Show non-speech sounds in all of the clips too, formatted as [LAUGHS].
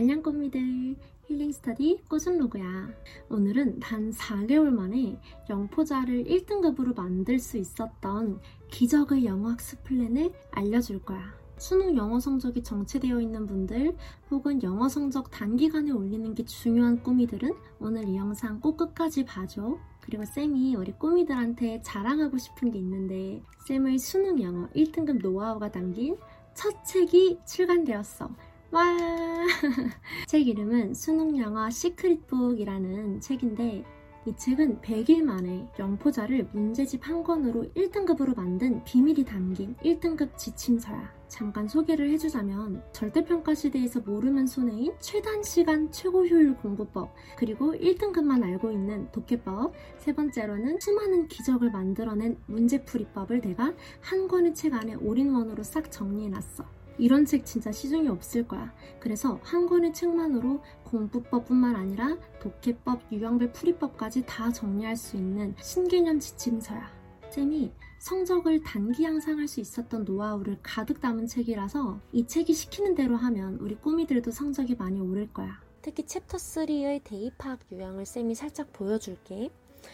안녕 꼬미들. 힐링 스터디 꼬순로그야? 오늘은 단 4개월 만에 영포자를 1등급으로 만들 수 있었던 기적의 영어 학습 플랜을 알려줄 거야. 수능 영어 성적이 정체되어 있는 분들 혹은 영어 성적 단기간에 올리는 게 중요한 꼬미들은 오늘 이 영상 꼭 끝까지 봐줘. 그리고 쌤이 우리 꼬미들한테 자랑하고 싶은 게 있는데 쌤의 수능 영어 1등급 노하우가 담긴 첫 책이 출간되었어. 와! [LAUGHS] 책 이름은 수능 영어 시크릿북이라는 책인데 이 책은 100일 만에 영포자를 문제집 한 권으로 1등급으로 만든 비밀이 담긴 1등급 지침서야. 잠깐 소개를 해주자면 절대평가 시대에서 모르면 손해인 최단 시간 최고 효율 공부법 그리고 1등급만 알고 있는 독해법 세 번째로는 수많은 기적을 만들어낸 문제풀이법을 내가 한 권의 책 안에 all-in-one으로 싹 정리해놨어. 이런 책 진짜 시중에 없을 거야. 그래서 한 권의 책만으로 공부법뿐만 아니라 독해법, 유형별 풀이법까지 다 정리할 수 있는 신개념 지침서야. 쌤이 성적을 단기 향상할 수 있었던 노하우를 가득 담은 책이라서 이 책이 시키는 대로 하면 우리 꼬미들도 성적이 많이 오를 거야. 특히 챕터 3의 대의 파악 유형을 쌤이 살짝 보여줄게.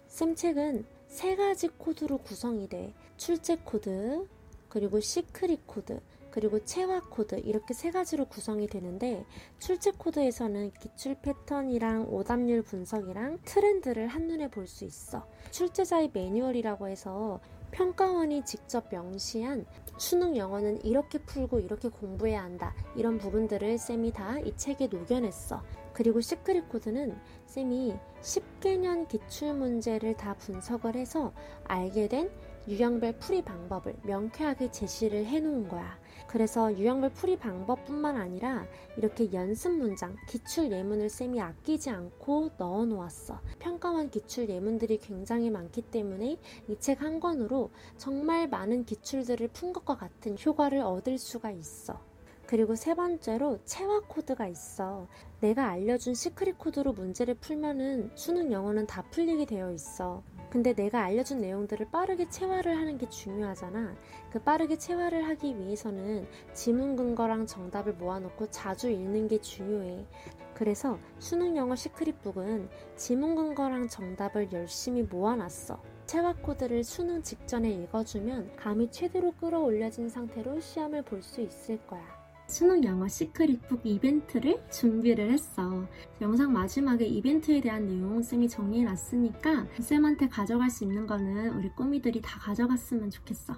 쌤 책은 세 가지 코드로 구성이 돼. 출제 코드, 그리고 secret 코드, 그리고 체화 코드 이렇게 세 가지로 구성이 되는데 출제 코드에서는 기출 패턴이랑 오답률 분석이랑 트렌드를 한눈에 볼 수 있어. 출제자의 매뉴얼이라고 해서 평가원이 직접 명시한 수능 영어는 이렇게 풀고 이렇게 공부해야 한다. 이런 부분들을 쌤이 다 이 책에 녹여냈어. 그리고 secret 코드는 쌤이 10개년 기출 문제를 다 분석을 해서 알게 된 유형별 풀이 방법을 명쾌하게 제시를 해놓은 거야. 그래서 유형별 풀이 방법뿐만 아니라 이렇게 연습 문장, 기출 예문을 쌤이 아끼지 않고 넣어 놓았어. 평가원 기출 예문들이 굉장히 많기 때문에 이 책 한 권으로 정말 많은 기출들을 푼 것과 같은 효과를 얻을 수가 있어. 그리고 세 번째로 체화 코드가 있어. 내가 알려준 secret 코드로 문제를 풀면은 수능 영어는 다 풀리게 되어 있어. 근데 내가 알려준 내용들을 빠르게 체화를 하는 게 중요하잖아. 그 빠르게 체화를 하기 위해서는 지문 근거랑 정답을 모아놓고 자주 읽는 게 중요해. 그래서 수능 영어 시크릿북은 지문 근거랑 정답을 열심히 모아놨어. 체화 코드를 수능 직전에 읽어주면 감이 최대로 끌어올려진 상태로 시험을 볼 수 있을 거야. 수능 영어 시크릿북 이벤트를 준비를 했어. 영상 마지막에 이벤트에 대한 내용은 쌤이 정리해놨으니까 쌤한테 가져갈 수 있는 거는 우리 꼬미들이 다 가져갔으면 좋겠어.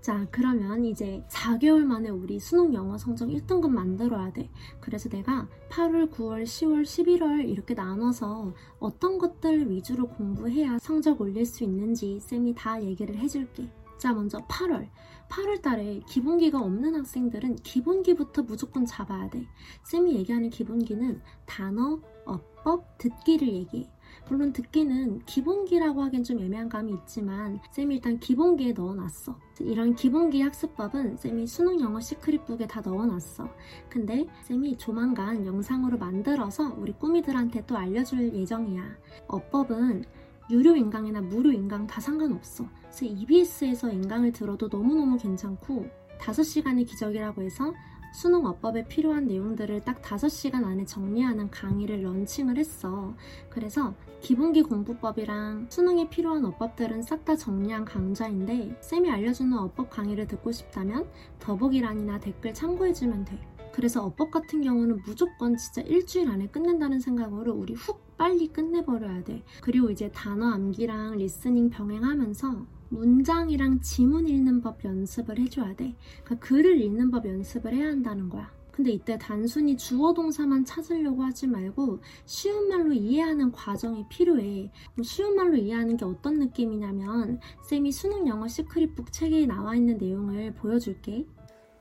자, 그러면 이제 4개월 만에 우리 수능 영어 성적 1등급 만들어야 돼. 그래서 내가 8월, 9월, 10월, 11월 이렇게 나눠서 어떤 것들 위주로 공부해야 성적 올릴 수 있는지 쌤이 다 얘기를 해줄게. 자, 먼저 8월. 8월 달에 기본기가 없는 학생들은 기본기부터 무조건 잡아야 돼. 쌤이 얘기하는 기본기는 단어, 어법, 듣기를 얘기해. 물론 듣기는 기본기라고 하기엔 좀 애매한 감이 있지만 쌤이 일단 기본기에 넣어놨어. 이런 기본기 학습법은 쌤이 수능 영어 시크릿북에 다 넣어놨어. 근데 쌤이 조만간 영상으로 만들어서 우리 꾸미들한테 또 알려줄 예정이야. 어법은 유료 인강이나 무료 인강 다 상관없어. 그래서 EBS에서 인강을 들어도 너무너무 괜찮고 5시간의 기적이라고 해서 수능 어법에 필요한 내용들을 딱 5시간 안에 정리하는 강의를 launching을 했어. 그래서 기본기 공부법이랑 수능에 필요한 어법들은 싹 다 정리한 강좌인데 쌤이 알려주는 어법 강의를 듣고 싶다면 더보기란이나 댓글 참고해주면 돼. 그래서 어법 같은 경우는 무조건 진짜 일주일 안에 끝낸다는 생각으로 우리 훅 빨리 끝내버려야 돼. 그리고 이제 단어 암기랑 listening 병행하면서 문장이랑 지문 읽는 법 연습을 해줘야 돼. 그러니까 글을 읽는 법 연습을 해야 한다는 거야. 근데 이때 단순히 주어 동사만 찾으려고 하지 말고 쉬운 말로 이해하는 과정이 필요해. 쉬운 말로 이해하는 게 어떤 느낌이냐면 쌤이 수능 영어 시크릿북 책에 나와 있는 내용을 보여줄게.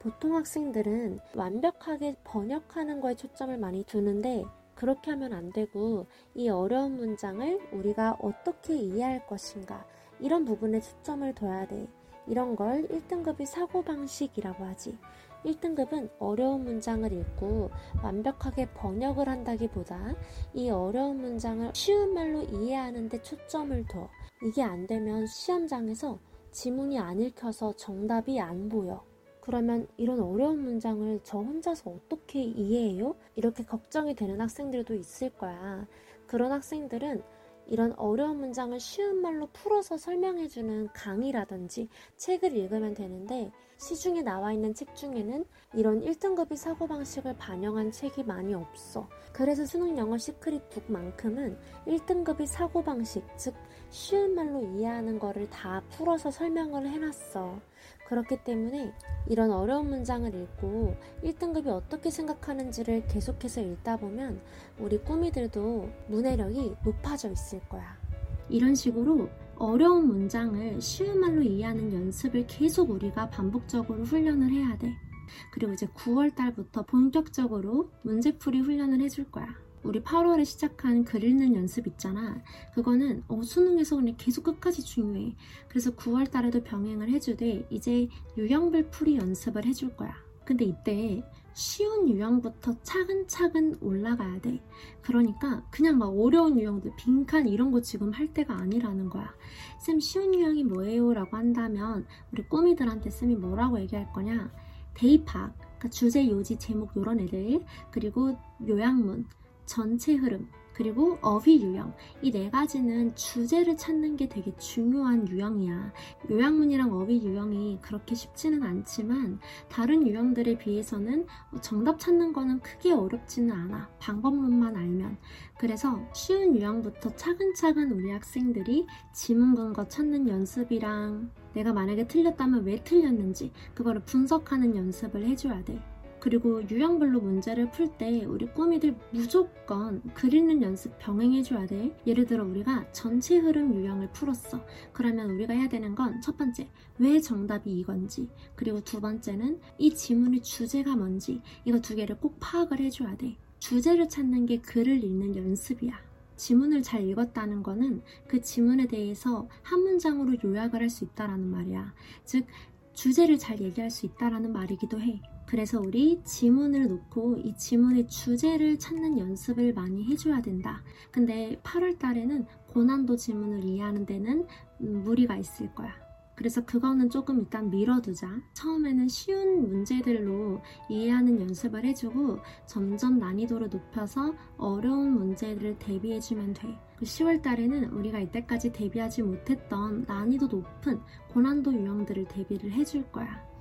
보통 학생들은 완벽하게 번역하는 거에 초점을 많이 두는데 그렇게 하면 안 되고 이 어려운 문장을 우리가 어떻게 이해할 것인가 이런 부분에 초점을 둬야 돼. 이런 걸 1등급이 사고방식이라고 하지. 1등급은 어려운 문장을 읽고 완벽하게 번역을 한다기보다 이 어려운 문장을 쉬운 말로 이해하는 데 초점을 둬. 이게 안 되면 시험장에서 지문이 안 읽혀서 정답이 안 보여. 그러면 이런 어려운 문장을 저 혼자서 어떻게 이해해요? 이렇게 걱정이 되는 학생들도 있을 거야. 그런 학생들은 이런 어려운 문장을 쉬운 말로 풀어서 설명해주는 강의라든지 책을 읽으면 되는데 시중에 나와 있는 책 중에는 이런 1등급의 사고방식을 반영한 책이 많이 없어. 그래서 수능 영어 시크릿북만큼은 1등급의 사고방식, 즉 쉬운 말로 이해하는 거를 다 풀어서 설명을 해놨어. 그렇기 때문에 이런 어려운 문장을 읽고 1등급이 어떻게 생각하는지를 계속해서 읽다 보면 우리 꾸미들도 문해력이 높아져 있을 거야. 이런 식으로 어려운 문장을 쉬운 말로 이해하는 연습을 계속 우리가 반복적으로 훈련을 해야 돼. 그리고 이제 9월 달부터 본격적으로 문제풀이 훈련을 해줄 거야. 우리 8월에 시작한 글 읽는 연습 있잖아. 그거는 어, 수능에서 그냥 계속 끝까지 중요해. 그래서 9월 달에도 병행을 해주되 이제 유형별 풀이 연습을 해줄 거야. 근데 이때 쉬운 유형부터 차근차근 올라가야 돼. 그러니까 그냥 막 어려운 유형들, 빈칸 이런 거 지금 할 때가 아니라는 거야. 쌤 쉬운 유형이 뭐예요? 라고 한다면 우리 꼬미들한테 쌤이 뭐라고 얘기할 거냐? 대입학, 그러니까 주제, 요지, 제목 이런 애들, 그리고 요약문, 전체 흐름, 그리고 어휘 유형 이 네 가지는 주제를 찾는 게 되게 중요한 유형이야. 요약문이랑 어휘 유형이 그렇게 쉽지는 않지만 다른 유형들에 비해서는 정답 찾는 거는 크게 어렵지는 않아. 방법론만 알면. 그래서 쉬운 유형부터 차근차근 우리 학생들이 지문 근거 찾는 연습이랑 내가 만약에 틀렸다면 왜 틀렸는지 그거를 분석하는 연습을 해줘야 돼. 그리고 유형별로 문제를 풀 때 우리 꾸미들 무조건 글 읽는 연습 병행해줘야 돼. 예를 들어 우리가 전체 흐름 유형을 풀었어. 그러면 우리가 해야 되는 건 첫 번째, 왜 정답이 이건지. 그리고 두 번째는 이 지문의 주제가 뭔지. 이거 두 개를 꼭 파악을 해줘야 돼. 주제를 찾는 게 글을 읽는 연습이야. 지문을 잘 읽었다는 거는 그 지문에 대해서 한 문장으로 요약을 할 수 있다라는 말이야. 즉, 주제를 잘 얘기할 수 있다라는 말이기도 해. 그래서 우리 지문을 놓고 이 지문의 주제를 찾는 연습을 많이 해줘야 된다. 근데 8월 달에는 고난도 지문을 이해하는 데는 음, 무리가 있을 거야. 그래서 그거는 조금 일단 미뤄두자. 처음에는 쉬운 문제들로 이해하는 연습을 해주고 점점 난이도를 높여서 어려운 문제들을 대비해주면 돼. 10월 그 달에는 우리가 이때까지 대비하지 못했던 난이도 높은 고난도 유형들을 대비를 해줄 거야.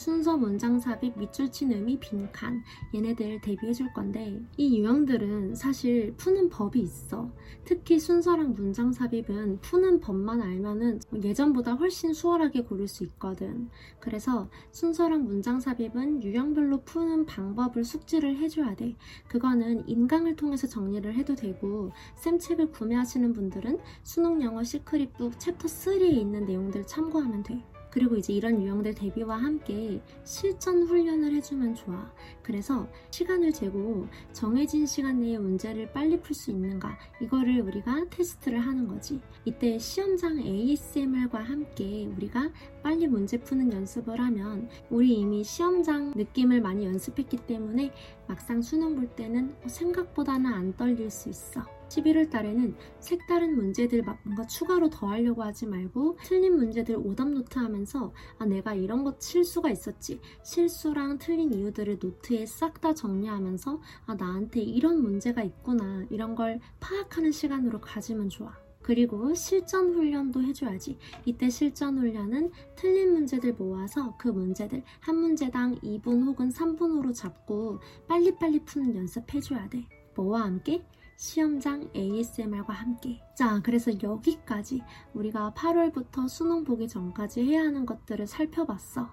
순서 문장 삽입, 밑줄 친 의미, 빈칸 얘네들 대비해 줄 건데 이 유형들은 사실 푸는 법이 있어. 특히 순서랑 문장 삽입은 푸는 법만 알면은 예전보다 훨씬 수월하게 고를 수 있거든. 그래서 순서랑 문장 삽입은 유형별로 푸는 방법을 숙지를 해줘야 돼. 그거는 인강을 통해서 정리를 해도 되고 쌤 책을 구매하시는 분들은 수능 영어 시크릿북 챕터 3에 있는 내용들 참고하면 돼. 그리고 이제 이런 유형들 대비와 함께 실전 훈련을 해주면 좋아. 그래서 시간을 재고 정해진 시간 내에 문제를 빨리 풀 수 있는가 이거를 우리가 테스트를 하는 거지. 이때 시험장 ASMR과 함께 우리가 빨리 문제 푸는 연습을 하면 우리 이미 시험장 느낌을 많이 연습했기 때문에 막상 수능 볼 때는 생각보다는 안 떨릴 수 있어. 11월 달에는 색다른 문제들 막 뭔가 추가로 더 하려고 하지 말고 틀린 문제들 오답 노트 하면서 아 내가 이런 것 실수가 있었지 실수랑 틀린 이유들을 노트에 싹 다 정리하면서 아 나한테 이런 문제가 있구나 이런 걸 파악하는 시간으로 가지면 좋아. 그리고 실전 훈련도 해줘야지. 이때 실전 훈련은 틀린 문제들 모아서 그 문제들 한 문제당 2분 혹은 3분으로 잡고 빨리빨리 푸는 연습해줘야 돼. 뭐와 함께? 시험장 ASMR과 함께. 자, 그래서 여기까지 우리가 8월부터 수능 보기 전까지 해야 하는 것들을 살펴봤어.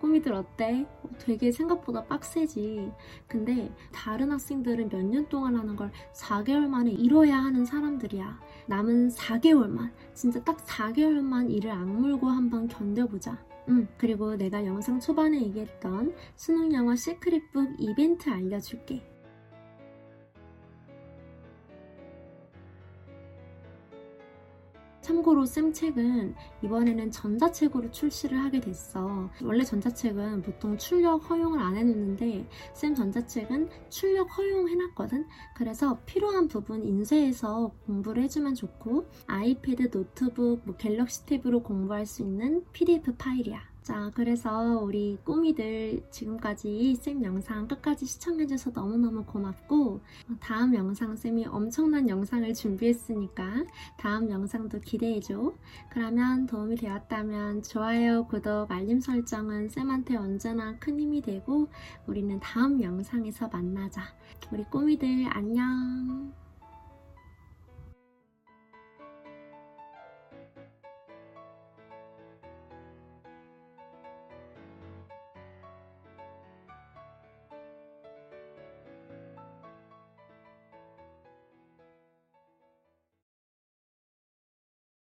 꾸미들 어때? 되게 생각보다 빡세지. 근데 다른 학생들은 몇 년 동안 하는 걸 4개월 만에 이뤄야 하는 사람들이야. 남은 4개월만, 진짜 딱 4개월만 일을 악물고 한번 견뎌보자. 음, 그리고 내가 영상 초반에 얘기했던 수능 영어 시크릿북 이벤트 알려줄게. 참고로 쌤 책은 이번에는 전자책으로 출시를 하게 됐어. 원래 전자책은 보통 출력 허용을 안 해놓는데 쌤 전자책은 출력 허용해놨거든. 그래서 필요한 부분 인쇄해서 공부를 해주면 좋고 아이패드, 노트북, 뭐 갤럭시 탭으로 공부할 수 있는 PDF 파일이야. 자, 그래서 우리 꼬미들 지금까지 쌤 영상 끝까지 시청해줘서 너무너무 고맙고 다음 영상 쌤이 엄청난 영상을 준비했으니까 다음 영상도 기대해줘. 그러면 도움이 되었다면 좋아요, 구독, 알림 설정은 쌤한테 언제나 큰 힘이 되고 우리는 다음 영상에서 만나자. 우리 꼬미들 안녕.